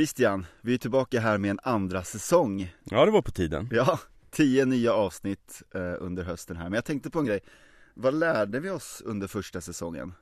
Christian, vi är tillbaka här med en andra säsong Ja, det var på tiden. Ja, tio nya avsnitt eh, under hösten här, men jag tänkte på en grej Vad lärde vi oss under första säsongen?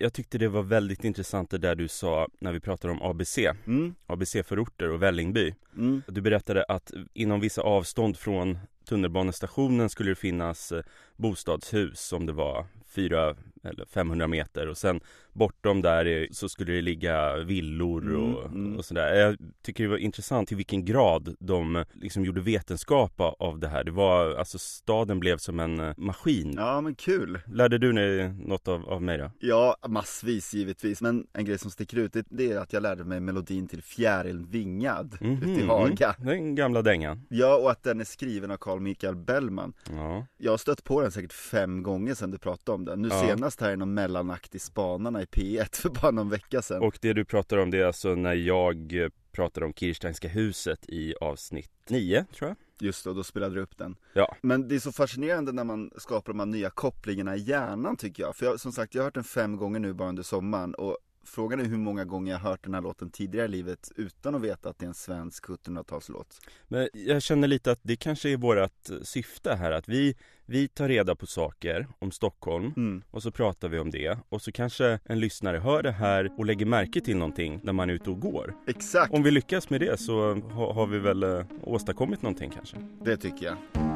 Jag tyckte det var väldigt intressant det där du sa när vi pratade om ABC, Mm, ABC-förorter och Vällingby. mm, Du berättade att inom vissa avstånd från tunnelbanestationen skulle det finnas eh, bostadshus som det var 4 eller 500 meter och sen bortom där är- så skulle det ligga villor och, Mm, mm. och sådär. Jag tycker det var intressant i vilken grad de liksom gjorde vetenskap av det här. Det var, alltså staden blev som en eh, maskin. ja men kul Lärde du dig något av, av mig då? Ja, massvis givetvis, men en grej som sticker ut det, det är att jag lärde mig melodin till Fjärilen vingad ute i Haga Mm, den gamla dängan. Ja, och att den är skriven av Carl Michael Bellman Ja. Jag har stött på den säkert fem gånger sedan du pratade om den Nu Ja. senast här i någon mellanakt i Spanarna i P1 för bara någon vecka sedan Och det du pratar om det är alltså när jag eh, pratade om Kirsteinska huset i avsnitt 9 tror jag. Just det, och då spelade du upp den Ja. Men det är så fascinerande när man skapar de här nya kopplingarna i hjärnan tycker jag För jag, som sagt, jag har hört den fem gånger nu bara under sommaren och Frågan är hur många gånger jag hört den här låten tidigare i livet utan att veta att det är en svensk 1700-talslåt Men jag känner lite att det kanske är vårt eh, syfte här att vi, vi tar reda på saker om Stockholm mm. och så pratar vi om det och så kanske en lyssnare hör det här och lägger märke till någonting när man är ute och går. Exakt, Om vi lyckas med det så ha, har vi väl eh, åstadkommit någonting kanske. det tycker jag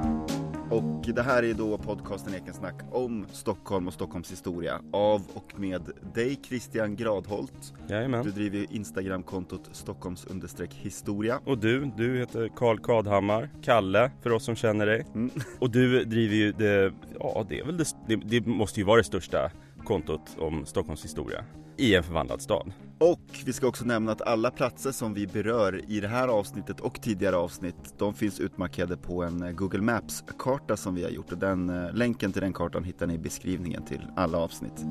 och det här är då podcasten Ekensnack om Stockholm och Stockholms historia av och med dig Christian Gradholt Du Jajamän. driver ju Instagramkontot Stockholms historia Och du, du heter Karl Kadhammar, Kalle för oss som känner dig. Mm. Och du driver ju det, ja det är väl det, det, det måste ju vara det största kontot om Stockholms historia i en förvandlad stad. Och vi ska också nämna att alla platser som vi berör i det här avsnittet och tidigare avsnitt De finns utmarkerade på en eh, Google Maps-karta som vi har gjort och den eh, länken till den kartan hittar ni i beskrivningen till alla avsnitt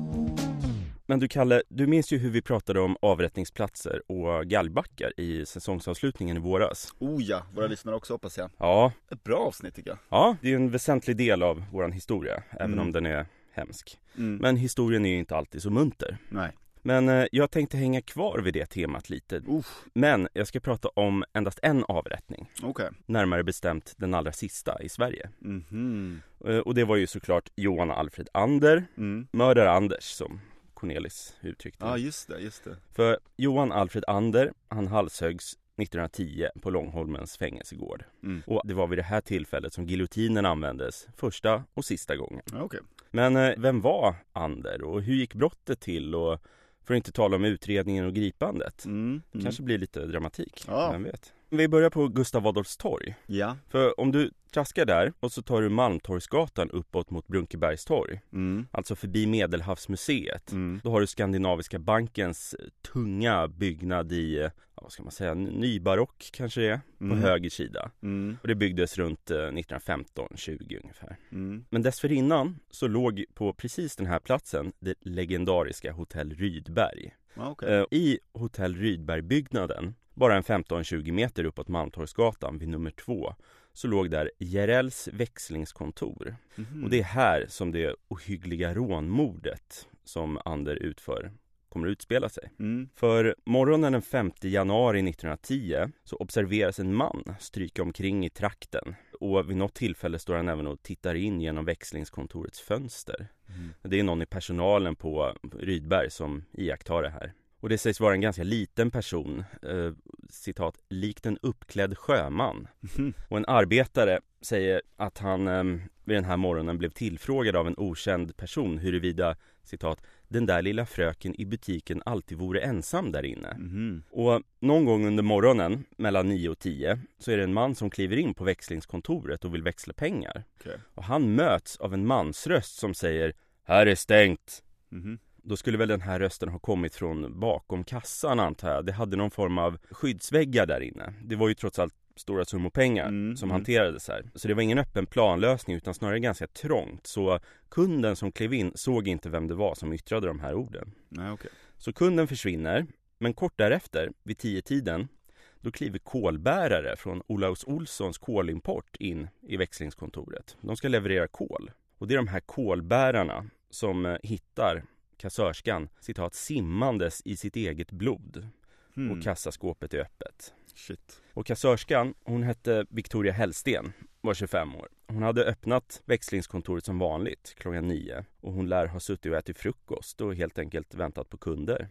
Men du Kalle, du minns ju hur vi pratade om avrättningsplatser och galgbackar i säsongsavslutningen i våras. Oh ja, våra lyssnare också hoppas jag Ja, Ett bra avsnitt tycker jag ja, det är en väsentlig del av våran historia, även Mm. om den är hemsk. mm. Men historien är ju inte alltid så munter. Nej, Men eh, jag tänkte hänga kvar vid det temat lite. Uff. Men jag ska prata om endast en avrättning. okej Närmare bestämt den allra sista i Sverige. Mhm. Eh, Och det var ju såklart Johan Alfred Ander, mm. mördare Anders som Cornelis uttryckte Ja det. just det, just det För Johan Alfred Ander, han halshöggs 1910 på Långholmens fängelsegård. Mm. Och det var vid det här tillfället som giljotinen användes första och sista gången. Okej Men eh, vem var Ander och hur gick brottet till och för att inte tala om utredningen och gripandet. mm. mm. Kanske blir lite dramatik, Ja. vem vet. Vi börjar på Gustav Adolfs torg. Ja, För om du traskar där och så tar du Malmtorgsgatan uppåt mot Brunkebergs torg, mm. alltså förbi Medelhavsmuseet. Mm. Då har du Skandinaviska bankens tunga byggnad i, ja, vad ska man säga, nybarock kanske det är, på Mm. höger sida. Mm. Och det byggdes runt eh, 1915-20 ungefär. Mm. Men dessförinnan så låg på precis den här platsen det legendariska Hotell Rydberg. Okej Eh, I Hotell Rydberg-byggnaden, bara en 15-20 meter uppåt Malmtorgsgatan vid nummer två, så låg där Jerells växlingskontor. Mhm. Och det är här som det ohyggliga rånmordet som Ander utför kommer att utspela sig. mm. För morgonen den 5 januari 1910 så observeras en man stryka omkring i trakten och vid något tillfälle står han även och tittar in genom växlingskontorets fönster. Mm. Det är någon i personalen på Rydberg som iakttar det här. Och det sägs vara en ganska liten person, eh, citat, likt en uppklädd sjöman. Mhm. Och en arbetare säger att han eh, vid den här morgonen blev tillfrågad av en okänd person huruvida, citat, den där lilla fröken i butiken alltid vore ensam där inne. Mhm. Och någon gång under morgonen, mellan 9 och 10, så är det en man som kliver in på växlingskontoret och vill växla pengar. Okej. Och han möts av en mansröst som säger Här är stängt! Mhm. Då skulle väl den här rösten ha kommit från bakom kassan antar jag. Det hade någon form av skyddsväggar där inne. Det var ju trots allt stora summor pengar Mm, som mm. hanterades här. Så det var ingen öppen planlösning utan snarare ganska trångt. Så kunden som klev in såg inte vem det var som yttrade de här orden. Nej, okej Så kunden försvinner, men kort därefter, vid tio tiden då kliver kolbärare från Olaus Olssons kolimport in i växlingskontoret. De ska leverera kol. Och det är de här kolbärarna som eh, hittar kassörskan, citat, simmandes i sitt eget blod. Hmm. och kassaskåpet är öppet. Shit. Och kassörskan, hon hette Victoria Hellsten, var 25 år. Hon hade öppnat växlingskontoret som vanligt klockan nio och hon lär ha suttit och ätit frukost och helt enkelt väntat på kunder.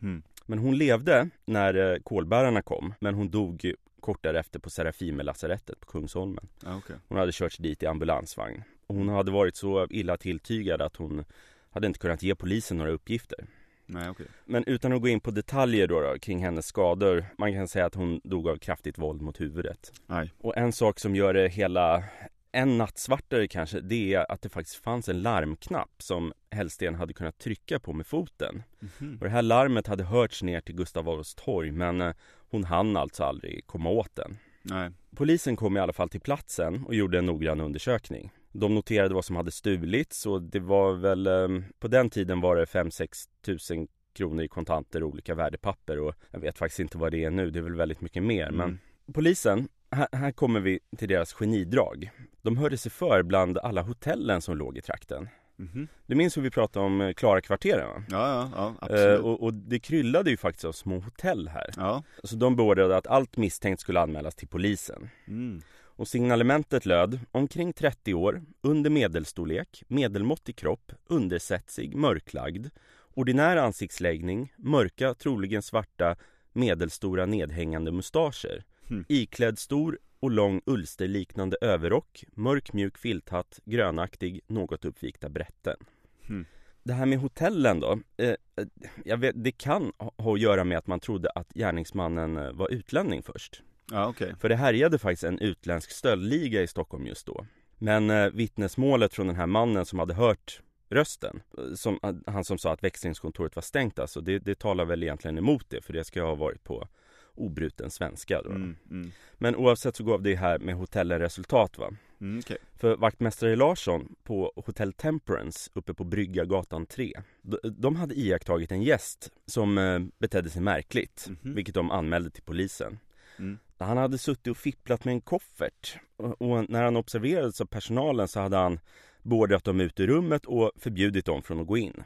Hmm. Men hon levde när eh, kolbärarna kom, men hon dog kort därefter på Serafimerlasarettet på Kungsholmen. Ja, okej. Hon hade körts dit i ambulansvagn. Och hon hade varit så illa tilltygad att hon hade inte kunnat ge polisen några uppgifter. Nej, okej. Men utan att gå in på detaljer då, då kring hennes skador, man kan säga att hon dog av kraftigt våld mot huvudet. Nej. Och en sak som gör det hela en natt svartare kanske, det är att det faktiskt fanns en larmknapp som Hellsten hade kunnat trycka på med foten. Mhm. Och det här larmet hade hörts ner till Gustav Adolfs torg men eh, hon hann alltså aldrig komma åt den. Nej. Polisen kom i alla fall till platsen och gjorde en noggrann undersökning. De noterade vad som hade stulits och det var väl, eh, på den tiden var det 5-6 tusen kronor i kontanter och olika värdepapper och jag vet faktiskt inte vad det är nu, det är väl väldigt mycket mer Mm. men polisen, här, här kommer vi till deras genidrag. De hörde sig för bland alla hotellen som låg i trakten. Mhm. Du minns hur vi pratade om eh, Klarakvarteren va? Ja, ja, ja, Eh, absolut. och, och det kryllade ju faktiskt av små hotell här. Ja. Så de beordrade att allt misstänkt skulle anmälas till polisen. Mm. Och signalementet löd omkring 30 år, under medelstorlek, medelmåttig kropp, undersetsig, mörklagd, ordinär ansiktsläggning, mörka, troligen svarta, medelstora nedhängande mustascher, Hmm. iklädd stor och lång ulsterliknande överrock, mörk mjuk filthatt, grönaktig, något uppvikta brätten. Hmm. Det här med hotellen då, eh, eh, vet, det kan ha ha att göra med att man trodde att gärningsmannen eh, var utlänning först. Ja, okej. För det härjade faktiskt en utländsk stöldliga i Stockholm just då. Men eh, vittnesmålet från den här mannen som hade hört rösten, eh, som, eh, han som sa att växlingskontoret var stängt alltså, det, det talar väl egentligen emot det för det ska ha varit på obruten svenska då. Mm, mm. Men oavsett så gav det här med hotellen resultat va. Mm, okej. För vaktmästare Larsson på Hotel Temperance uppe på Bryggagatan 3 de, de hade iakttagit en gäst som eh, betedde sig märkligt, Mhm. vilket de anmälde till polisen. Mm. Han hade suttit och fipplat med en koffert och, när han observerades av personalen så hade han beordrat dem ut ur rummet och förbjudit dem från att gå in.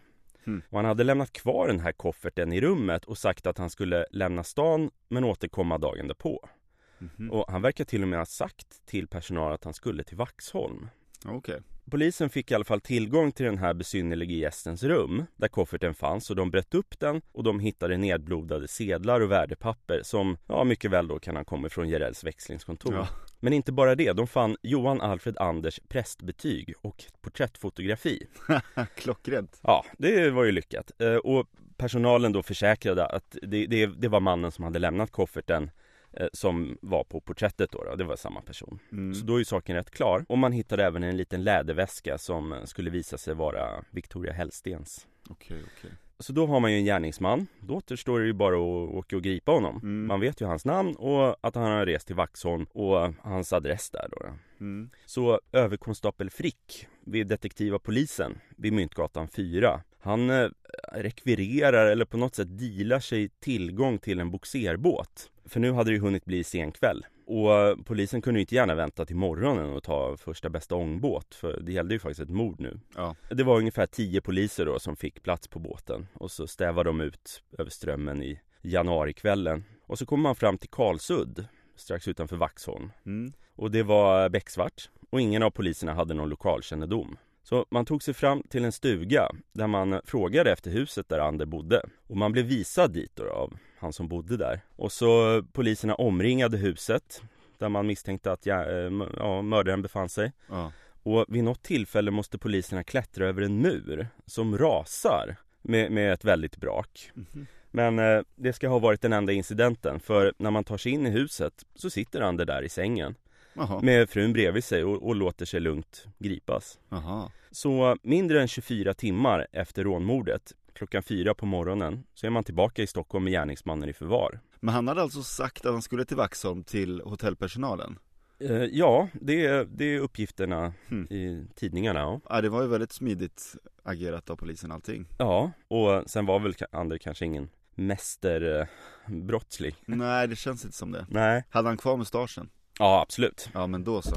Mm. Han hade lämnat kvar den här kofferten i rummet och sagt att han skulle lämna stan men återkomma dagen därpå. Mhm. Och han verkar till och med ha sagt till personal att han skulle till Vaxholm. Okej. Polisen fick i alla fall tillgång till den här besynnerlige gästens rum där kofferten fanns och de bröt upp den och de hittade nedblodade sedlar och värdepapper som ja, mycket väl då kan ha kommit från Jerells växlingskontor. Ja. Men inte bara det, de fann Johan Alfred Anders prästbetyg och porträttfotografi. Klockrent. Ja, det var ju lyckat. Eh, Och personalen då försäkrade att det, det, det var mannen som hade lämnat kofferten som var på porträttet då, då. det var samma person. Mm. Så då är ju saken rätt klar. Och man hittade även en liten läderväska som eh, skulle visa sig vara Victoria Hellstens. Okej, okej. Så då har man ju en gärningsman. Då återstår det ju bara att åka och gripa honom. Mm. Man vet ju hans namn och att han har rest till Vaxholm och hans adress där då. då. Mm. Så överkonstapel Frick vid detektiva polisen vid Myntgatan 4 Han eh, rekvirerar eller på något sätt dealar sig tillgång till en boxerbåt För nu hade det ju hunnit bli sen kväll och eh, polisen kunde ju inte gärna vänta till morgonen och ta första bästa ångbåt för det gällde ju faktiskt ett mord nu Ja. Det var ungefär tio poliser då som fick plats på båten och så stävade de ut över strömmen i januarikvällen och så kom man fram till Karlsudd strax utanför Vaxholm Mm. och det var becksvart och ingen av poliserna hade någon lokalkännedom. Så man tog sig fram till en stuga där man frågade efter huset där Ander bodde och man blev visad dit då av han som bodde där. Och så poliserna omringade huset där man misstänkte att ja, eh, ja, mördaren befann sig. Ja. Och vid något tillfälle måste poliserna klättra över en mur som rasar med, med ett väldigt brak. Mhm. Men eh, det ska ha varit den enda incidenten för när man tar sig in i huset så sitter Ander där i sängen Jaha. med frun bredvid sig och, och låter sig lugnt gripas. Jaha. Så mindre än 24 timmar efter rånmordet, klockan fyra på morgonen, så är man tillbaka i Stockholm med gärningsmannen i förvar. Men han hade alltså sagt att han skulle till Vaxholm till hotellpersonalen? Eh, ja, det är, det är uppgifterna Hmm. i tidningarna. Ja. Ja, det var ju väldigt smidigt agerat av polisen allting. ja, och sen var väl Ander kanske ingen mästerbrottsling. Nej, det känns inte som det. Nej. Hade han kvar mustaschen? Ja, absolut. Ja, men då så.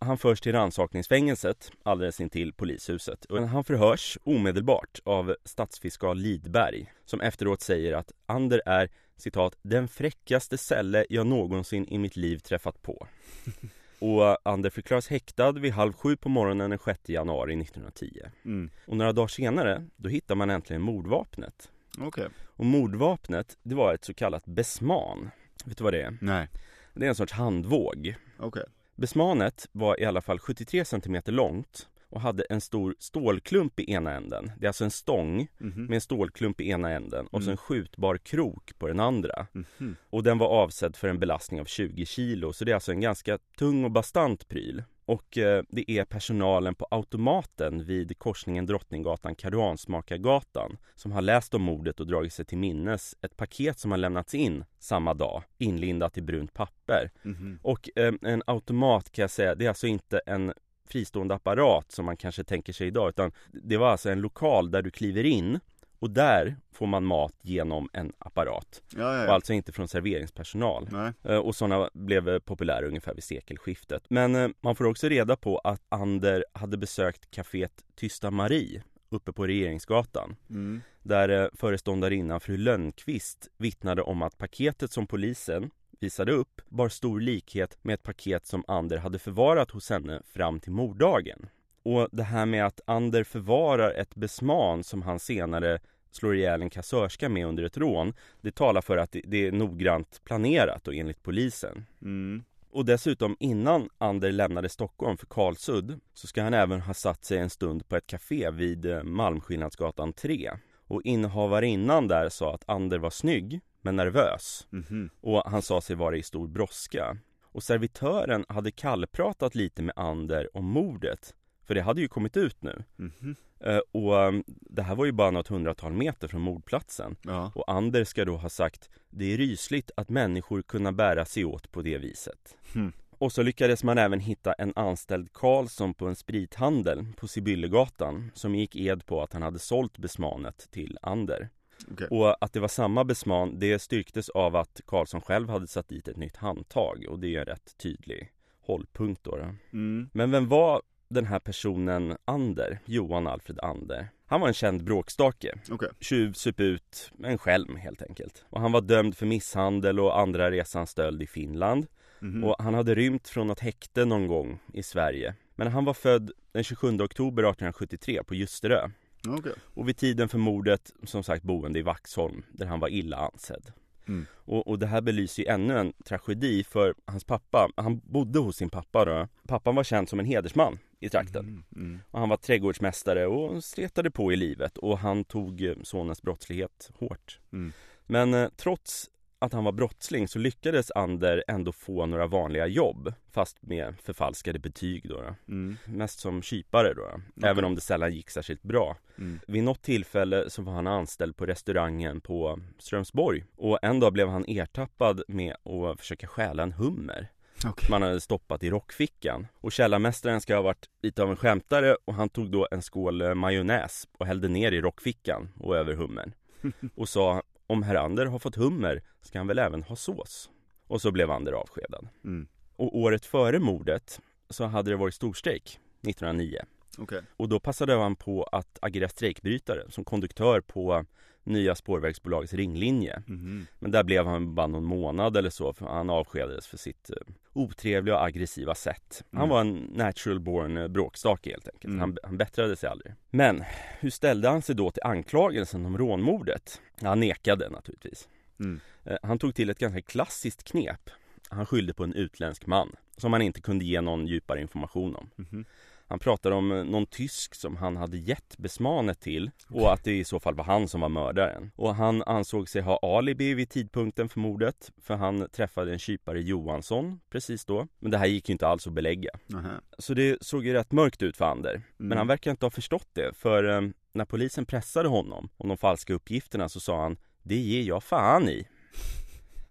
Han förs till rannsakningsfängelset alldeles intill polishuset. Och han förhörs omedelbart av stadsfiskal Lidberg som efteråt säger att Ander är citat, den fräckaste celle jag någonsin i mitt liv träffat på. Och Ander förklaras häktad vid halv sju på morgonen den 6 januari 1910. Mm. Och några dagar senare, då hittar man äntligen mordvapnet. Okej. Och mordvapnet, det var ett så kallat besman. Vet du vad det är? Nej. Det är en sorts handvåg. Okej. Besmanet var i alla fall 73 cm långt och hade en stor stålklump i ena änden. Det är alltså en stång Mhm. med en stålklump i ena änden och så Mm. en skjutbar krok på den andra. Mhm. Och den var avsedd för en belastning av 20 kilo, så det är alltså en ganska tung och bastant pryl. Och eh, det är personalen på automaten vid korsningen Drottninggatan Karuansmakargatan som har läst om mordet och dragit sig till minnes ett paket som har lämnats in samma dag, inlindat i brunt papper. Mhm. Och eh, en automat kan jag säga, det är alltså inte en fristående apparat som man kanske tänker sig idag utan det var alltså en lokal där du kliver in och där får man mat genom en apparat Ja, ja, och ja. alltså inte från serveringspersonal. Nej. Eh, Och sådana blev eh, populära ungefär vid sekelskiftet. Men eh, man får också reda på att Ander hade besökt kaféet Tysta Marie uppe på Regeringsgatan. Mm. Där föreståndarinnan fru Lönnqvist vittnade om att paketet som polisen visade upp bar stor likhet med ett paket som Ander hade förvarat hos henne fram till morddagen. Och det här med att Ander förvarar ett besman som han senare slår ihjäl en kassörska med under ett rån det talar för att det- är noggrant planerat och enligt polisen. Mm. Och dessutom innan Ander lämnade Stockholm för Karlsudd så ska han även ha satt sig en stund på ett café vid eh, Malmskillnadsgatan 3. Och innehavarinnnan där sa att Ander var snygg men nervös Mhm. och han sa sig vara i stor brådska. Och servitören hade kallpratat lite med Ander om mordet för det hade ju kommit ut nu. Mhm. Eh, Och eh, det här var ju bara något hundratal meter från mordplatsen. Ja. Och Ander ska då ha sagt Det är rysligt att människor kunna bära sig åt på det viset. Hmm. Och så lyckades man även hitta en anställd Karlsson på en sprithandel på Sibyllegatan som gick ed på att han hade sålt besmanet till Ander. Okej. Och att det var samma besman det styrktes av att Karlsson själv hade satt dit ett nytt handtag och det är en rätt tydlig hållpunkt då. då. Mm. Men vem var den här personen Ander? Johan Alfred Ander. Han var en känd bråkstake Okej. tjuv sup ut en skälm helt enkelt. Och han var dömd för misshandel och andra resan stöld i Finland. Mhm. Och han hade rymt från något häkte någon gång i Sverige. Men han var född den 27 oktober 1873 på Ljusterö. Okej. Och vid tiden för mordet, som sagt boende i Vaxholm, där han var illa ansedd. Mm. Och, och det här belyser ju ännu en tragedi för hans pappa, han bodde hos sin pappa då. Pappan var känd som en hedersman i trakten. Mm. Mm. Och han var trädgårdsmästare och stretade på i livet och han tog eh, sonens brottslighet hårt. Mm. Men eh, trots att han var brottsling så lyckades Ander ändå få några vanliga jobb fast med förfalskade betyg då. då. Mm. Mest som kypare då, då. även om det sällan gick särskilt bra. Mm. Vid något tillfälle så var han anställd på restaurangen på Strömsborg och en dag blev han ertappad med att försöka stjäla en hummer Okej. man hade stoppat i rockfickan. Och källarmästaren ska ha varit lite av en skämtare och han tog då en skål eh, majonnäs och hällde ner i rockfickan och över hummern. Och sa om herr Ander har fått hummer ska han väl även ha sås. Och så blev Ander avskedad. Mm. Och året före mordet så hade det varit storstrejk 1909. Okej. Och då passade han på att agera strejkbrytare som konduktör på nya spårvägsbolagets ringlinje. Mhm. Men där blev han bara någon månad eller så för han avskedades för sitt eh, otrevliga och aggressiva sätt. Han Mm. var en natural born eh, bråkstake helt enkelt. Mm. Han, han bättrade sig aldrig. Men hur ställde han sig då till anklagelsen om rånmordet? Han nekade naturligtvis. Mm. Eh, Han tog till ett ganska klassiskt knep. Han skyllde på en utländsk man som han inte kunde ge någon djupare information om. Mhm. Han pratade om eh, någon tysk som han hade gett besmanet till och att det i så fall var han som var mördaren. Och han ansåg sig ha alibi vid tidpunkten för mordet för han träffade en kypare Johansson precis då. Men det här gick ju inte alls att belägga. Nähä. Så det såg ju rätt mörkt ut för Ander. Men Mm. han verkar inte ha förstått det för eh, när polisen pressade honom om de falska uppgifterna så sa han Det ger jag fan i.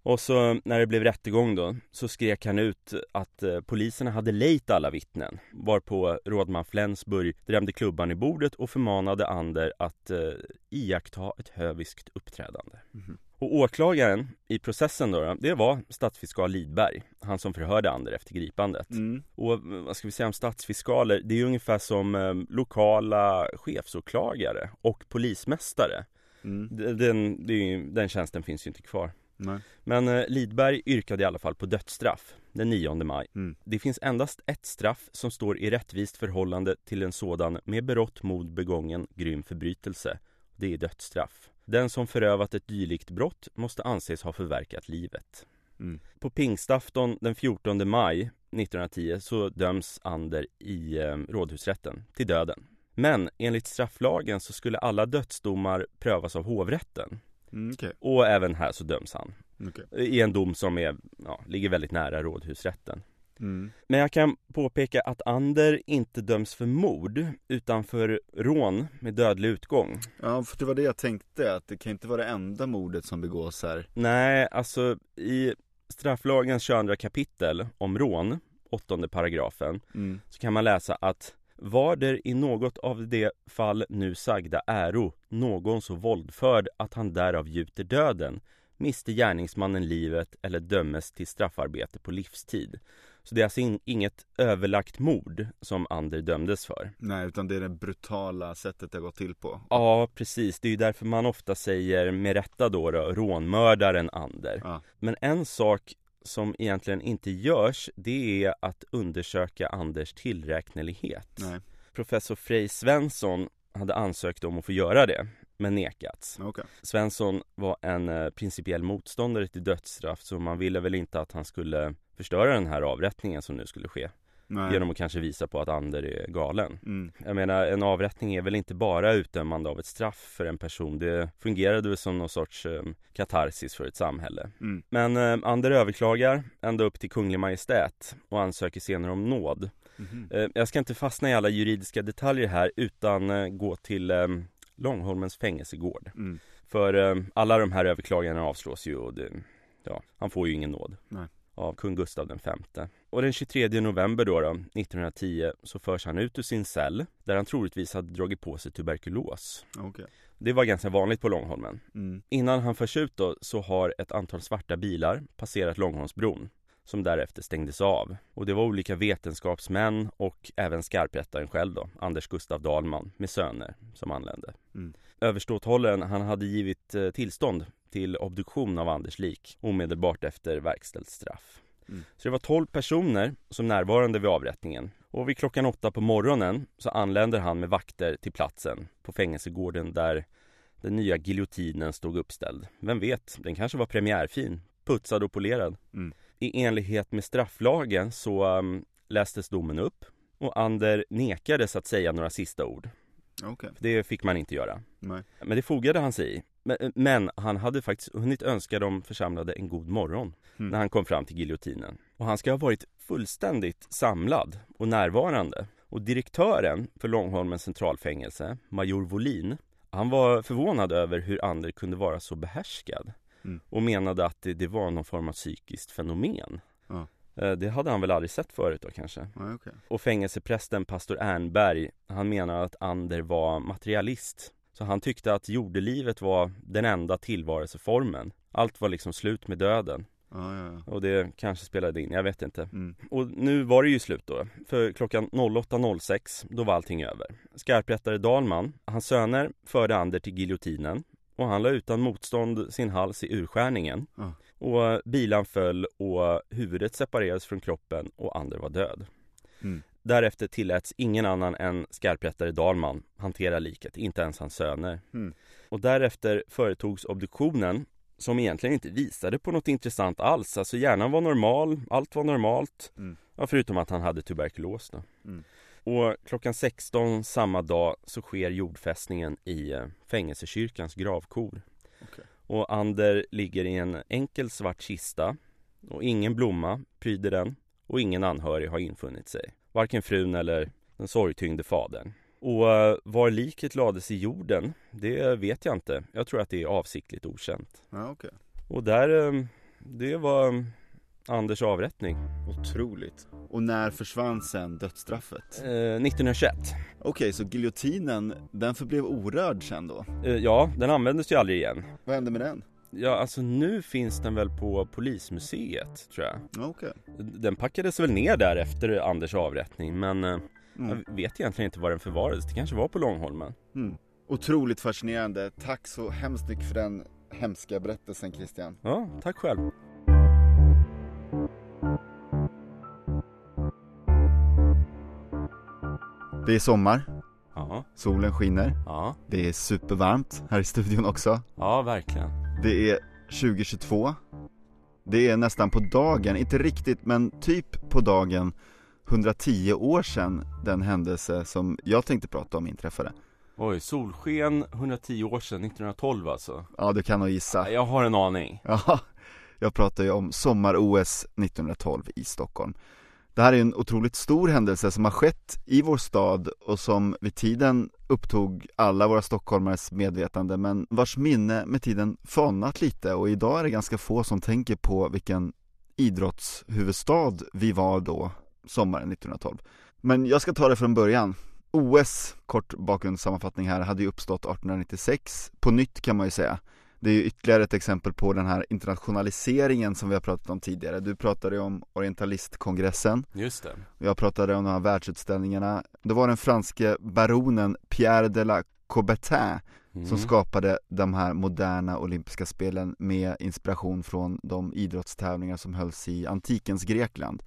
Och så när det blev rättegång då så skrek han ut att eh, poliserna hade lejt alla vittnen varpå rådman Flensburg drämde klubban i bordet och förmanade Ander att eh, iaktta ett höviskt uppträdande. Mhm. Och åklagaren i processen då, det var statsfiskal Lidberg, han som förhörde Ander efter gripandet. Mm. Och vad ska vi säga om statsfiskaler? Det är ungefär som eh, lokala chefsåklagare och polismästare. Mm. Den, ju- den tjänsten finns ju inte kvar. Nej. Men eh, Lidberg yrkade i alla fall på dödsstraff den 9 maj. Mm. Det finns endast ett straff som står i rättvist förhållande till en sådan med berått mod begången grym förbrytelse. Det är dödsstraff. Den som förövat ett dylikt brott måste anses ha förverkat livet. Mm. På pingstafton den 14 maj 1910 så döms Ander i eh, rådhusrätten till döden. Men enligt strafflagen så skulle alla dödsdomar prövas av hovrätten. Mm, Okej, Och även här så döms han. okej. I en dom som är, ja, ligger väldigt nära rådhusrätten. Mm. Men jag kan påpeka att Ander inte döms för mord utan för rån med dödlig utgång. Ja, för det var det jag tänkte, att det kan inte vara det enda mordet som begås här. Nej, alltså i strafflagens 22 kapitel om rån, åttonde paragrafen, Mm. så kan man läsa att var det i något av de fall nu sagda äro någon så våldförd att han därav gjuter döden miste gärningsmannen livet eller dömes till straffarbete på livstid. Så det är alltså in, inget överlagt mord som Ander dömdes för. Nej, utan det är det brutala sättet det har gått till på. Ja, precis. Det är ju därför man ofta säger med rätta då, då rånmördaren Ander. Ja. Men en sak som egentligen inte görs, det är att undersöka Anders tillräknelighet. Nej, Professor Frej Svensson hade ansökt om att få göra det, men nekats. okej. Svensson var en eh, principiell motståndare till dödsstraff, så man ville väl inte att han skulle förstöra den här avrättningen som nu skulle ske. Nej. Genom att kanske visa på att Ander är galen. Mm. Jag menar, en avrättning är väl inte bara utdömande av ett straff för en person. Det fungerade väl som någon sorts eh, katarsis för ett samhälle. Mm. Men eh, Ander överklagar ända upp till Kunglig Majestät och ansöker senare om nåd. Mhm. Eh, jag ska inte fastna i alla juridiska detaljer här utan eh, gå till eh, Långholmens fängelsegård. Mm. För alla de här överklagandena avslås ju och det, ja, han får ju ingen nåd. Nej. Av kung Gustav femte. Och den 23 november då, då, 1910, så förs han ut ur sin cell där han troligtvis hade dragit på sig tuberkulos. Okej. Det var ganska vanligt på Långholmen. Mm. Innan han förs ut då så har ett antal svarta bilar passerat Långholmsbron som därefter stängdes av. Och det var olika vetenskapsmän och även skarprättaren själv då, Anders Gustav Dahlman med söner som anlände. Mm. Överståthållaren han hade givit eh, tillstånd till obduktion av Anders lik omedelbart efter verkställt straff. Mm. Så det var 12 personer som närvarande vid avrättningen. Och vid klockan åtta på morgonen så anländer han med vakter till platsen på fängelsegården där den nya giljotinen stod uppställd. Vem vet, den kanske var premiärfin, putsad och polerad. Mm. I enlighet med strafflagen så um, lästes domen upp och Ander nekades att säga några sista ord. Okej. Det fick man inte göra. Nej. Men det fogade han sig i. Men, men han hade faktiskt hunnit önska de församlade en god morgon Mm. när han kom fram till giljotinen. Och han ska ha varit fullständigt samlad och närvarande. Och direktören för Långholmens centralfängelse, major Volin, han var förvånad över hur Ander kunde vara så behärskad. Mm. Och menade att det, det var någon form av psykiskt fenomen. Eh, Det hade han väl aldrig sett förut då kanske. Nej, okej. Och fängelseprästen pastor Ernberg, han menar att Ander var materialist. Så han tyckte att jordelivet var den enda tillvarelseformen. Allt var liksom slut med döden. Ja, ja, ja. Och det kanske spelade in, jag vet inte. Mm. Och nu var det ju slut då. För klockan 08.06, då var allting över. Skarprättare Dalman, hans söner förde Ander till giljotinen. Och han la utan motstånd sin hals i urskärningen. Ja. Och bilan föll och huvudet separerades från kroppen och Ander var död. Mm. Därefter tilläts ingen annan än skarprättare Dalman hantera liket, inte ens hans söner. Mm. Och därefter företogs obduktionen som egentligen inte visade på något intressant alls. Alltså hjärnan var normal, allt var normalt. Mm. Ja, förutom att han hade tuberkulos då. Mm. Och klockan 16 samma dag så sker jordfästningen i eh, fängelsekyrkans gravkor. Okej. Och Ander ligger i en enkel svart kista och ingen blomma pryder den och ingen anhörig har infunnit sig. Varken frun eller den sorgtyngde fadern. Och eh, var liket lades i jorden, det vet jag inte. Jag tror att det är avsiktligt okänt. Ja, okej. Och där, eh, det var Anders avrättning. Otroligt. Och när försvann sen dödsstraffet? Eh, 1921. Okej, så giljotinen, den förblev orörd sen då? Eh, ja, den användes ju aldrig igen. Vad hände med den? Ja, alltså nu finns den väl på polismuseet, tror jag. Ja, Okej. Den packades väl ner där efter Anders avrättning, men eh, Mm. jag vet egentligen inte var den förvarades. Det kanske var på Långholmen. Mm. Otroligt fascinerande. Tack så hemskt mycket för den hemska berättelsen Christian. Ja, tack själv. Det är sommar, Ja, solen skiner, ja, det är supervarmt här i studion också. ja verkligen. Det är 2022. Det är nästan på dagen, inte riktigt men typ på dagen 110 år sedan den händelse som jag tänkte prata om inträffade. Oj, solsken 110 år sedan, 1912 alltså. Ja, du kan nog gissa. Jag har en aning. Ja, jag pratar ju om sommar-OS 1912 i Stockholm. Det här är en otroligt stor händelse som har skett i vår stad och som vid tiden upptog alla våra stockholmares medvetande men vars minne med tiden falnat lite och idag är det ganska få som tänker på vilken idrottshuvudstad vi var då, sommaren 1912. Men jag ska ta det från början. OS, kort bakgrundssammanfattning här, hade ju uppstått 1896, på nytt kan man ju säga. Det är ju ytterligare ett exempel på den här internationaliseringen som vi har pratat om tidigare. Du pratade ju om orientalistkongressen, Just det. jag pratade om de här världsutställningarna. Det var den franske baronen Pierre de la Coubertin Mm. som skapade de här moderna olympiska spelen med inspiration från de idrottstävlingar som hölls i antikens Grekland.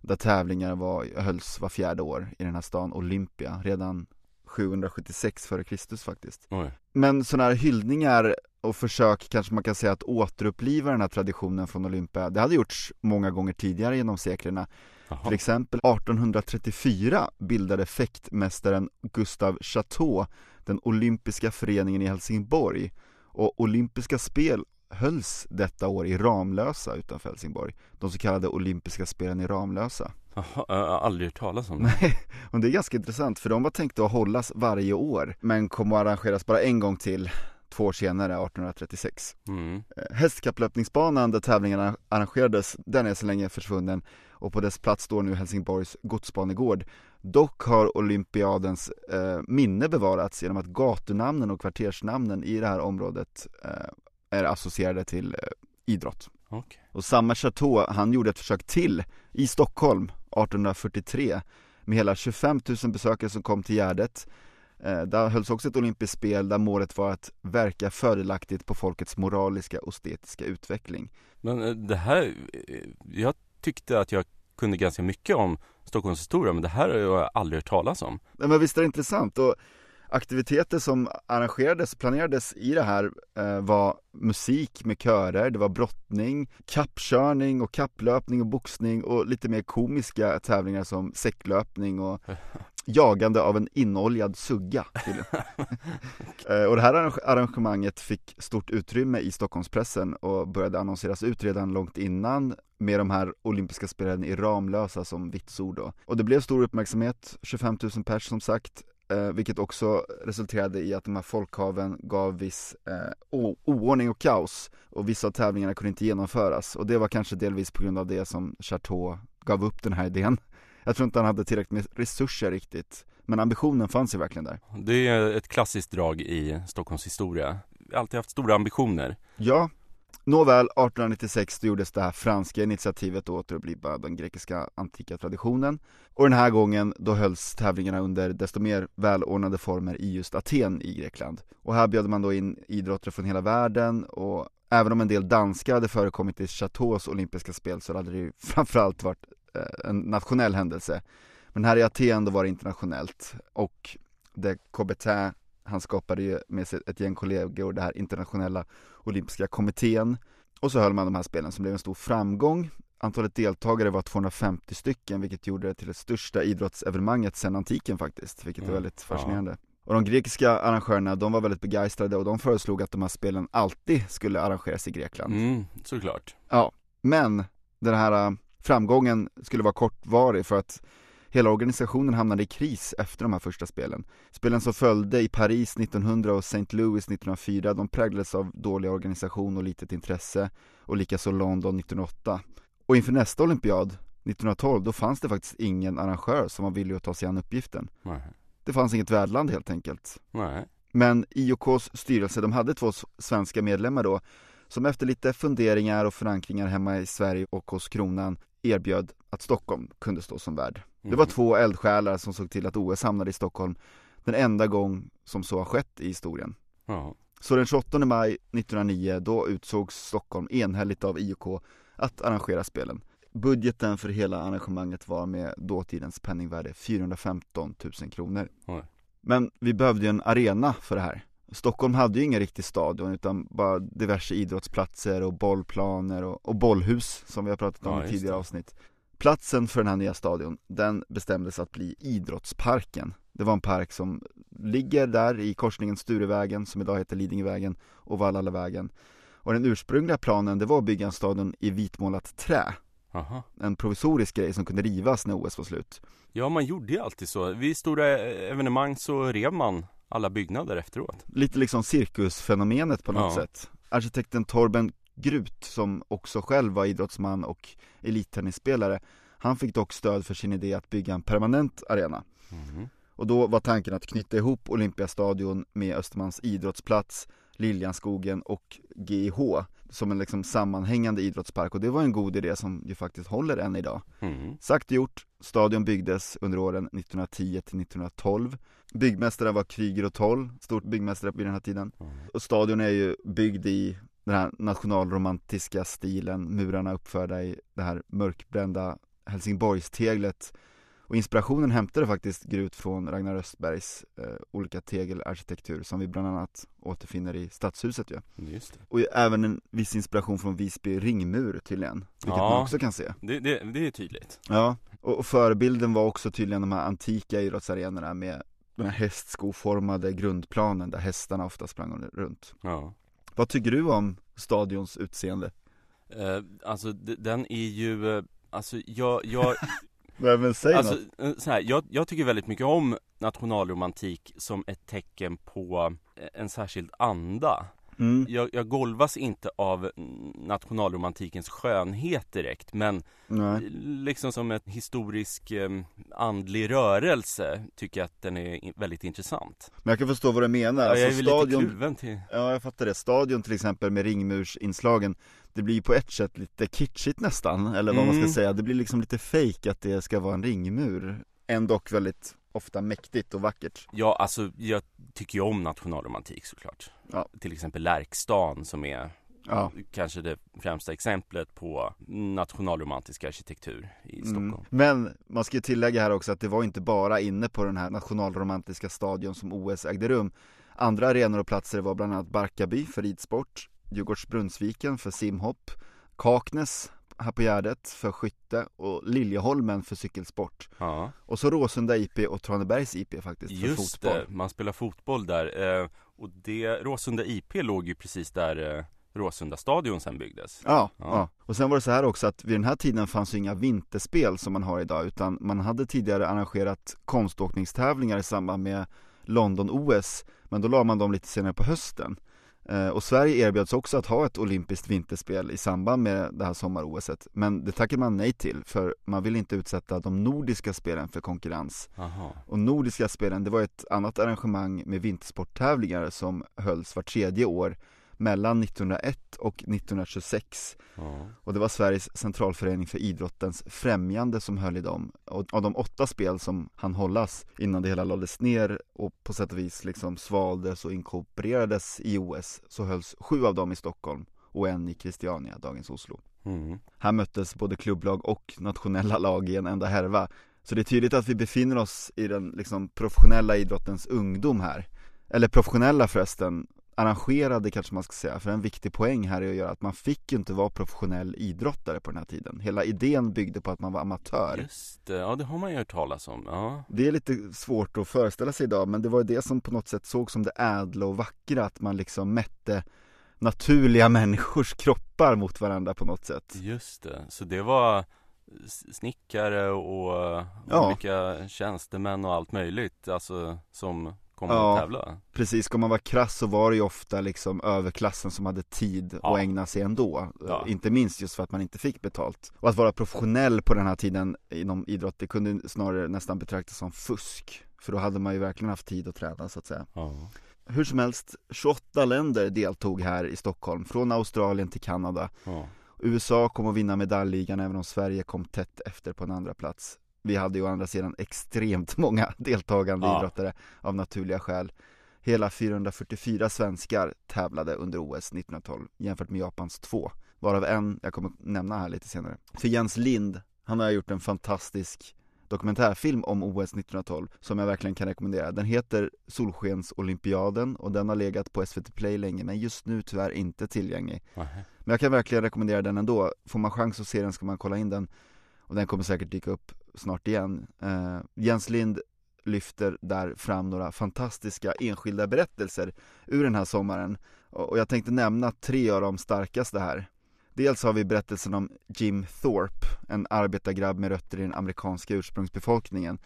Där tävlingar var, hölls var fjärde år i den här stan Olympia, redan 776 f.Kr. faktiskt. Oj. Men sådana här hyllningar och försök kanske man kan säga att återuppliva den här traditionen från Olympia, det hade gjorts många gånger tidigare genom seklerna. Jaha. Till exempel 1834 bildade fäktmästaren Gustav Chateau den olympiska föreningen i Helsingborg och olympiska spel hölls detta år i Ramlösa utanför Helsingborg. De så kallade olympiska spelen i Ramlösa. Jaha, jag har aldrig hört talas om det. Nej, och det är ganska intressant för de var tänkta att hållas varje år men kom att arrangeras bara en gång till två år senare, 1836. Mm. Eh, Hästkapplöpningsbanan där tävlingarna arrangerades, den är så länge försvunnen och på dess plats står nu Helsingborgs godsbanegård. Dock har olympiadens eh, minne bevarats genom att gatunamnen och kvartersnamnen i det här området eh, är associerade till eh, idrott. Okej. Och samma Chateau, han gjorde ett försök till i Stockholm 1843 med hela 25 000 besökare som kom till Gärdet. Eh, där hölls också ett olympiskt spel där målet var att verka fördelaktigt på folkets moraliska och estetiska utveckling. Men eh, det här, eh, jag tyckte att jag kunde ganska mycket om Stockholms historia, men det här har jag aldrig hört talas om. Nej, men visst är det intressant och aktiviteter som arrangerades, planerades i det här eh, var musik med körer, det var brottning, kappkörning och kapplöpning och boxning och lite mer komiska tävlingar som säcklöpning och jagande av en inoljad sugga. Eh, Och det här arrange- arrangemanget fick stort utrymme i Stockholmspressen och började annonseras ut redan långt innan med de här olympiska spelen i Ramlösa som vitsord då. Och det blev stor uppmärksamhet, 25 000 pers som sagt, eh, vilket också resulterade i att de här folkhaven gav viss eh, oordning och kaos och vissa av tävlingarna kunde inte genomföras och det var kanske delvis på grund av det som Chateau gav upp den här idén. Jag tror inte han hade tillräckligt med resurser riktigt, men ambitionen fanns ju verkligen där. Det är ett klassiskt drag i Stockholms historia. Alltid haft stora ambitioner. Ja, nåväl, 1896 gjordes det här franska initiativet att återuppliva den grekiska antika traditionen. Och den här gången då hölls tävlingarna under desto mer välordnade former i just Aten i Grekland. Och här bjöd man då in idrottare från hela världen och även om en del danskar hade förekommit i Chateaus olympiska spel så hade det ju framförallt varit eh, en nationell händelse. Men här i Aten då var det internationellt och det Coubertin han skapade ju med sig ett gäng kollegor det här internationella olympiska kommittén och så höll man de här spelen som blev en stor framgång. Antalet deltagare var 250 stycken vilket gjorde det till det största idrottsevenemanget sedan antiken faktiskt, vilket är Mm, väldigt ja. fascinerande. Och de grekiska arrangörerna, de var väldigt begeistrade och de föreslog att de här spelen alltid skulle arrangeras i Grekland. Mm, såklart. Ja, men den här äh, framgången skulle vara kortvarig för att hela organisationen hamnade i kris efter de här första spelen. Spelen som följde i Paris 1900 och St. Louis 1904, de präglades av dålig organisation och litet intresse och likaså London 1908. Och inför nästa olympiad, 1912, då fanns det faktiskt ingen arrangör som var villig att ta sig an uppgiften. Nej. Det fanns inget värdland helt enkelt. Nej. Men IOKs styrelse, de hade två svenska medlemmar då som efter lite funderingar och förankringar hemma i Sverige och hos kronan erbjöd att Stockholm kunde stå som värd. Det var Mm. två eldsjälar som såg till att OS hamnade i Stockholm den enda gång som så har skett i historien. Ja. Så den 28 maj 1909 då utsågs Stockholm enhälligt av IOK att arrangera spelen. Budgeten för hela arrangemanget var med dåtidens penningvärde 415 000 kronor. Oj. Men vi behövde ju en arena för det här. Stockholm hade ju ingen riktig stadion utan bara diverse idrottsplatser och bollplaner och, och bollhus som vi har pratat om Ja, i tidigare det. avsnitt. Platsen för den här nya stadion, den bestämdes att bli Idrottsparken. Det var en park som ligger där i korsningen Sturevägen, som idag heter Lidingövägen, och Vallallavägen. Och den ursprungliga planen, det var att bygga en stadion i vitmålat trä. Aha. En provisorisk grej som kunde rivas när OS var slut. Ja, man gjorde ju alltid så. Vid stora evenemang så rev man alla byggnader efteråt. Lite liksom cirkusfenomenet på något Ja. sätt. Arkitekten Torben Grut, som också själv var idrottsman och elittennisspelare, han fick dock stöd för sin idé att bygga en permanent arena. Mhm. Och då var tanken att knyta ihop Olympiastadion med Östermans idrottsplats, Liljanskogen och GIH som en liksom sammanhängande idrottspark och det var en god idé som ju faktiskt håller än idag. Mhm. Sagt och gjort, stadion byggdes under åren 1910 till 1912. Byggmästare var Kryger och Toll, stort byggmästare vid den här tiden. Mhm. Och stadion är ju byggd i den här nationalromantiska stilen, murarna uppförda i det här mörkbrända Helsingborgsteglet. Och inspirationen hämtade faktiskt Grut från Ragnar Östbergs eh, olika tegelarkitektur som vi bland annat återfinner i Stadshuset ju. Just det. Och även en viss inspiration från Visby ringmur tydligen, vilket Ja. man också kan se. Det, det, det är tydligt. Ja, och, och förebilden var också tydligen de här antika idrottsarenorna med den här hästskoformade grundplanen där hästarna ofta sprang runt. Ja. Vad tycker du om stadions utseende? Eh, alltså den är ju, eh, alltså jag, jag, Nej men säg alltså något. eh, så här, jag, jag tycker väldigt mycket om nationalromantik som ett tecken på eh, en särskild anda. Mm, Jag, jag golvas inte av nationalromantikens skönhet direkt men nej. liksom som ett historisk eh, andlig rörelse tycker jag att den är väldigt intressant. Men jag kan förstå vad du menar. Ja, jag är Alltså lite stadion, kluven till ja jag fattar det. Stadion till exempel med ringmursinslagen, det blir ju på ett sätt lite kitschigt nästan, eller vad man Mm. ska säga. Det blir liksom lite fake att det ska vara en ringmur. Ändock väldigt ofta mäktigt och vackert. Ja, alltså jag tycker ju om nationalromantik såklart. Ja. Till exempel Lärkstan som är Ja. kanske det främsta exemplet på nationalromantisk arkitektur i Mm. Stockholm. Men man ska ju tillägga här också att det var inte bara inne på den här nationalromantiska stadion som OS ägde rum. Andra arenor och platser var bland annat Barkarby för ridsport, Djurgårdsbrunnsviken för simhopp, Kaknäs här på Gärdet för skytte och Liljeholmen för cykelsport. Ja, Och så Råsunda IP och Tranebergs IP faktiskt för just fotboll. det. Man spelar fotboll där. Eh, och det, Råsunda IP låg ju precis där eh, Råsunda stadion sen byggdes. Ja, Ja. ja, och sen var det så här också att vid den här tiden fanns ju inga vinterspel som man har idag utan man hade tidigare arrangerat konståkningstävlingar i samband med London-OS men då la man dem lite senare på hösten. Eh, och Sverige erbjöds också att ha ett olympiskt vinterspel i samband med det här sommar-OSet men det tackade man nej till för man ville inte utsätta de nordiska spelen för konkurrens. Aha. Och Nordiska spelen, det var ett annat arrangemang med vintersporttävlingar som hölls var tredje år mellan 1901 och 1926 Ja. och det var Sveriges centralförening för idrottens främjande som höll i dem. Och av de åtta spel som han hållas innan det hela lades ner och på sätt och vis liksom svaldes och inkorporerades i OS så hölls sju av dem i Stockholm och en i Christiania, dagens Oslo. Mm. Här möttes både klubblag och nationella lag i en enda härva. Så det är tydligt att vi befinner oss i den liksom professionella idrottens ungdom här. Eller professionella förresten, arrangerade kanske man ska säga, för en viktig poäng här är att göra att man fick ju inte vara professionell idrottare på den här tiden. Hela idén byggde på att man var amatör. Just det, ja det har man ju hört talas om. Ja. Det är lite svårt att föreställa sig idag, men det var ju det som på något sätt såg som det ädla och vackra, att man liksom mätte naturliga människors kroppar mot varandra på något sätt. Just det, så det var snickare och Ja. olika tjänstemän och allt möjligt alltså som kom Ja. att tävla. Precis, ska man vara krass så var det ju ofta liksom överklassen som hade tid Ja. att ägna sig ändå. Ja. Inte minst just för att man inte fick betalt. Och att vara professionell på den här tiden inom idrott, det kunde snarare nästan betraktas som fusk. För då hade man ju verkligen haft tid att träna så att säga. Ja. Hur som helst, 28 länder deltog här i Stockholm, från Australien till Kanada. USA kom att vinna medaljligan även om Sverige kom tätt efter på en andra plats. Vi hade ju å andra sidan extremt många deltagande Ja. idrottare av naturliga skäl. Hela 444 svenskar tävlade under OS 1912 jämfört med Japans två. Varav en jag kommer nämna här lite senare. För Jens Lind, han har gjort en fantastisk dokumentärfilm om OS 1912 som jag verkligen kan rekommendera. Den heter Solskensolympiaden och den har legat på SVT Play länge men just nu tyvärr inte tillgänglig. Aha. Men jag kan verkligen rekommendera den ändå. Får man chans att se den ska man kolla in den och den kommer säkert dyka upp snart igen. Eh, Jens Lind lyfter där fram några fantastiska enskilda berättelser ur den här sommaren och jag tänkte nämna tre av de starkaste här. Dels har vi berättelsen om Jim Thorpe, en arbetargrabb med rötter i den amerikanska ursprungsbefolkningen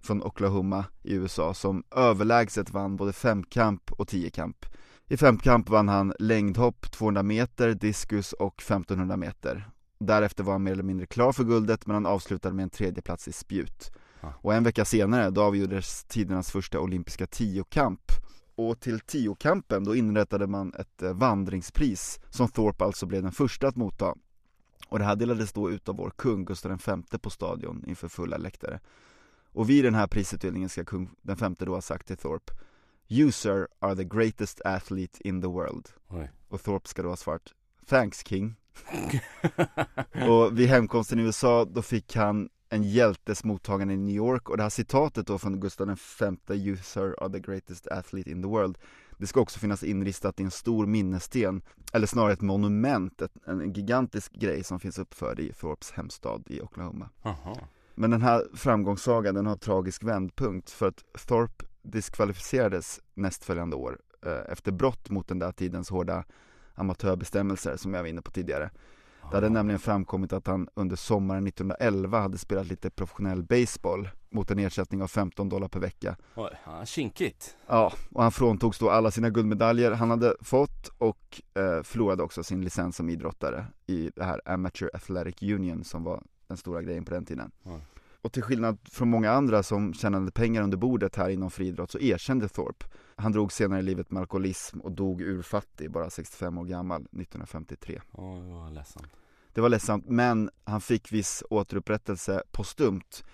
från Oklahoma i USA som överlägset vann både femkamp och tiokamp. I femkamp vann han längdhopp, 200 meter, diskus och 1500 meter. Därefter var han mer eller mindre klar för guldet men han avslutade med en tredje plats i spjut. Och en vecka senare då avgjordes tidernas första olympiska tiokamp och till tiokampen då inrättade man ett eh, vandringspris som Thorpe alltså blev den första att motta. Och det här delades då ut av vår kung Gustav V på stadion inför fulla läktare. Och vid den här prisutdelningen ska kung den femte då ha sagt till Thorpe You sir are the greatest athlete in the world. Oj. Och Thorpe ska då ha svarat Thanks king. och vid hemkomsten i USA då fick han en hjältes mottagande i New York. Och det här citatet då från Gustav V, You sir are the greatest athlete in the world. Det ska också finnas inristat i en stor minnessten, eller snarare ett monument, ett, en gigantisk grej som finns uppförd i Thorpes hemstad i Oklahoma. Aha. Men den här framgångssagan den har tragisk vändpunkt för att Thorpe diskvalificerades nästföljande år eh, efter brott mot den där tidens hårda amatörbestämmelser som jag var inne på tidigare det hade nämligen framkommit att han under sommaren 1911 hade spelat lite professionell baseball mot en ersättning av 15 dollar per vecka. Oj, ja, kinkigt. Ja, och han fråntogs då alla sina guldmedaljer han hade fått och eh, förlorade också sin licens som idrottare i det här Amateur Athletic Union som var den stora grejen på den tiden. Ja. Och till skillnad från många andra som tjänade pengar under bordet här inom friidrott så erkände Thorpe. Han drog senare i livet med alkoholism och dog urfattig, bara 65 år gammal, 1953. Oj, vad ledsamt. Det var ledsamt, men han fick viss återupprättelse postumt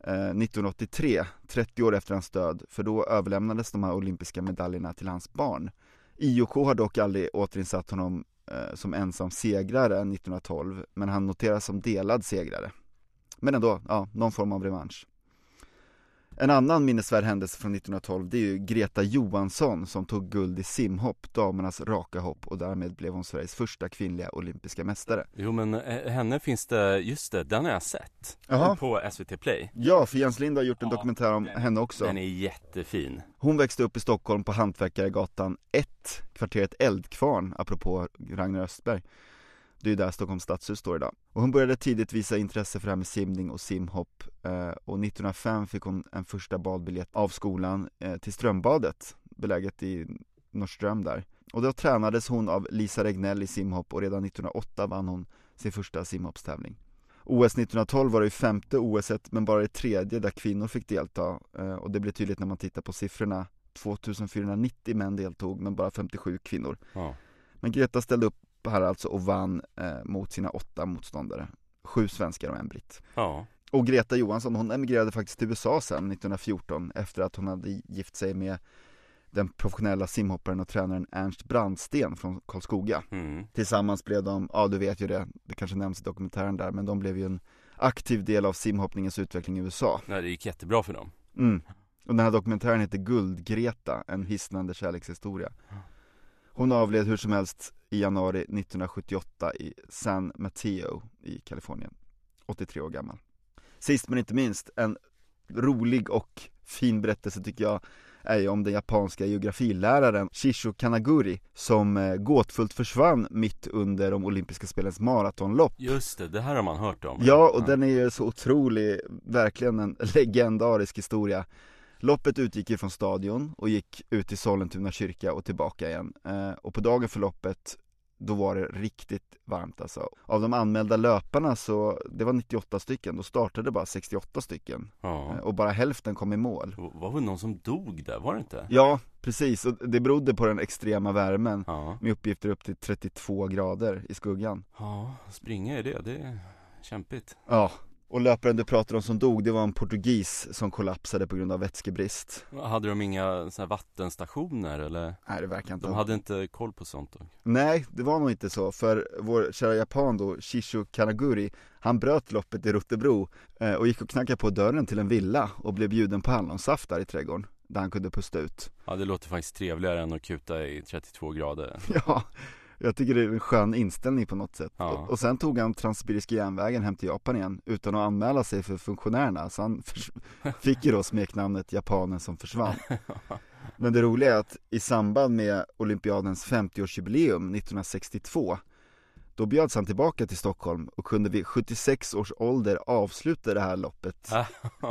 eh, 1983, 30 år efter hans död, för då överlämnades de här olympiska medaljerna till hans barn. IOK har dock aldrig återinsatt honom eh, som ensam segrare 1912, men han noteras som delad segrare. Men ändå, ja, någon form av revansch. En annan minnesvärd händelse från 1912 det är ju Greta Johansson som tog guld i simhopp, damernas raka hopp och därmed blev hon Sveriges första kvinnliga olympiska mästare. Jo men eh, henne finns det, just det, den har jag sett. Jaha. På SVT Play. Ja, för Jens Lind har gjort en Ja, dokumentär om henne också. Den är jättefin. Hon växte upp i Stockholm på Hantverkaregatan 1, kvarteret Eldkvarn, apropå Ragnar Östberg. Det är där Stockholms stadshus står idag. Och hon började tidigt visa intresse för det här med simning och simhopp. Eh, och 1905 fick hon en första badbiljett av skolan eh, till Strömbadet, beläget i Norrström där. Och då tränades hon av Lisa Regnell i simhopp och redan 1908 vann hon sin första simhoppstävling. OS 1912 var det ju femte OS men bara det tredje där kvinnor fick delta eh, och det blev tydligt när man tittar på siffrorna 2490 män deltog men bara 57 kvinnor. Ja. Men Greta ställde upp här alltså och vann eh, mot sina åtta motståndare. Sju svenskar och en britt. Ja. Och Greta Johansson, hon emigrerade faktiskt till USA sen 1914 efter att hon hade gift sig med den professionella simhopparen och tränaren Ernst Brandsten från Karlskoga. Mm. Tillsammans blev de, ja du vet ju det, det kanske nämns i dokumentären där, men de blev ju en aktiv del av simhoppningens utveckling i USA. Nej, det gick jättebra för dem. Mm. Och den här dokumentären heter Guldgreta, en hisnande kärlekshistoria. Hon avled hur som helst i januari 1978 i San Mateo i Kalifornien. 83 år gammal. Sist men inte minst, en rolig och fin berättelse tycker jag är ju om den japanska geografiläraren Shisho Kanaguri som eh, gåtfullt försvann mitt under de olympiska spelens maratonlopp. Just det, det här har man hört om. Ja, och den är ju så otrolig, verkligen en legendarisk historia. Loppet utgick ju från stadion och gick ut till Sollentuna kyrka och tillbaka igen. Eh, och på dagen för loppet, då var det riktigt varmt alltså. Av de anmälda löparna så, det var 98 stycken, då startade bara 68 stycken. Ja. Eh, och bara hälften kom i mål. Det var väl någon som dog där, var det inte? Ja, precis. Och det berodde på den extrema värmen Ja. med uppgifter upp till 32 grader i skuggan. Ja, springa i det, det är kämpigt. Ja, Och löparen du pratade om som dog, det var en portugis som kollapsade på grund av vätskebrist. Hade de inga här vattenstationer eller? Nej det verkar inte De hade inte koll på sånt då? Nej, det var nog inte så, för vår kära japan då, Shisho Kanaguri Han bröt loppet i Rotebro eh, och gick och knackade på dörren till en villa och blev bjuden på hallonsaft där i trädgården Där han kunde pusta ut. Ja det låter faktiskt trevligare än att kuta i 32 grader. Ja, jag tycker det är en skön inställning på något sätt. Ja. och, och sen tog han Transsibiriska järnvägen hem till Japan igen utan att anmäla sig för funktionärerna. Så han fick ju då smeknamnet japanen som försvann. Men det roliga är att i samband med olympiadens 50-årsjubileum 1962 Då bjöds han tillbaka till Stockholm och kunde vid 76 års ålder avsluta det här loppet.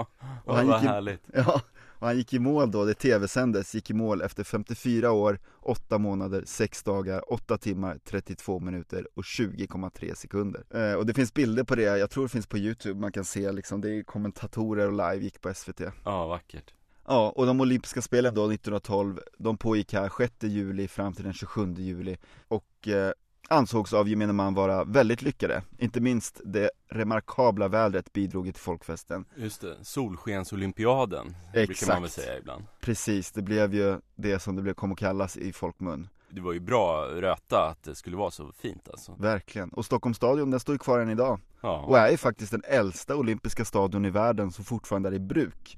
Och han vad gick Ja, och han gick i mål då, det tv-sändes, gick i mål efter 54 år, 8 månader, 6 dagar, 8 timmar, 32 minuter och 20,3 sekunder. Eh, och det finns bilder på det, jag tror det finns på youtube, man kan se liksom, det är kommentatorer och live gick på SVT. Ja vackert Ja, och de olympiska spelen då 1912, de pågick här 6 juli fram till den 27 juli och eh, ansågs av gemene man vara väldigt lyckade. Inte minst det remarkabla vädret bidrog till folkfesten. Just det, Solskensolympiaden brukar man väl Exakt. säga ibland Precis, det blev ju det som det blev, kom att kallas i folkmun. Det var ju bra röta att det skulle vara så fint alltså Verkligen. Och Stockholms stadion, den står ju kvar än idag. Ja, Och är ju faktiskt den äldsta olympiska stadion i världen som fortfarande är i bruk.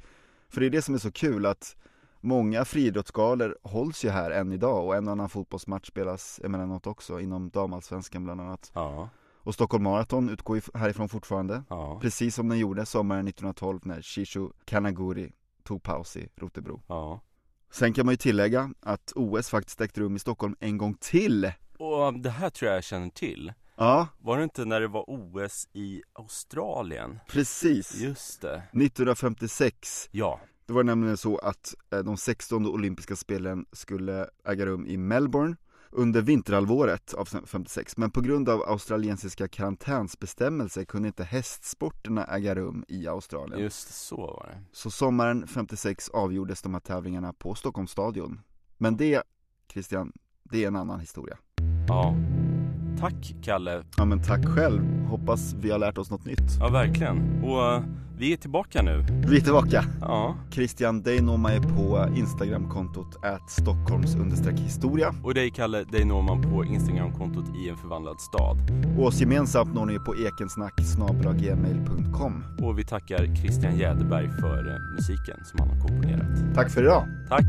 För det är det som är så kul att många friidrottsgalor hålls ju här än idag och en annan fotbollsmatch spelas emellanåt också inom damallsvenskan bland annat. ja, Och Stockholm Marathon utgår härifrån fortfarande. ja, Precis som den gjorde sommaren 1912 när Shishu Kanaguri tog paus i Rotebro. ja Sen kan man ju tillägga att OS faktiskt ägt rum i Stockholm en gång till. Och det här tror jag jag känner till Ja, Var det inte när det var OS i Australien? precis. Just det 1956 Ja, Det var nämligen så att eh, de 16 olympiska spelen skulle äga rum i Melbourne under vinterhalvåret av 56 men på grund av australiensiska karantänsbestämmelser kunde inte hästsporterna äga rum i Australien. just så var det Så sommaren 56 avgjordes de här tävlingarna på Stockholms stadion. Men det, Christian, det är en annan historia. Ja Tack Kalle, Ja men tack själv, hoppas vi har lärt oss något nytt. ja verkligen Och eh, vi är tillbaka nu Vi är tillbaka. Ja, Christian, dig når man ju på Instagramkontot at stockholms historia och dig Kalle, dig når man på Instagramkontot i en förvandlad stad Och oss gemensamt når ni på ekensnack gmail.com. Och vi tackar Christian Jäderberg för eh, musiken som han har komponerat Tack för idag! Tack!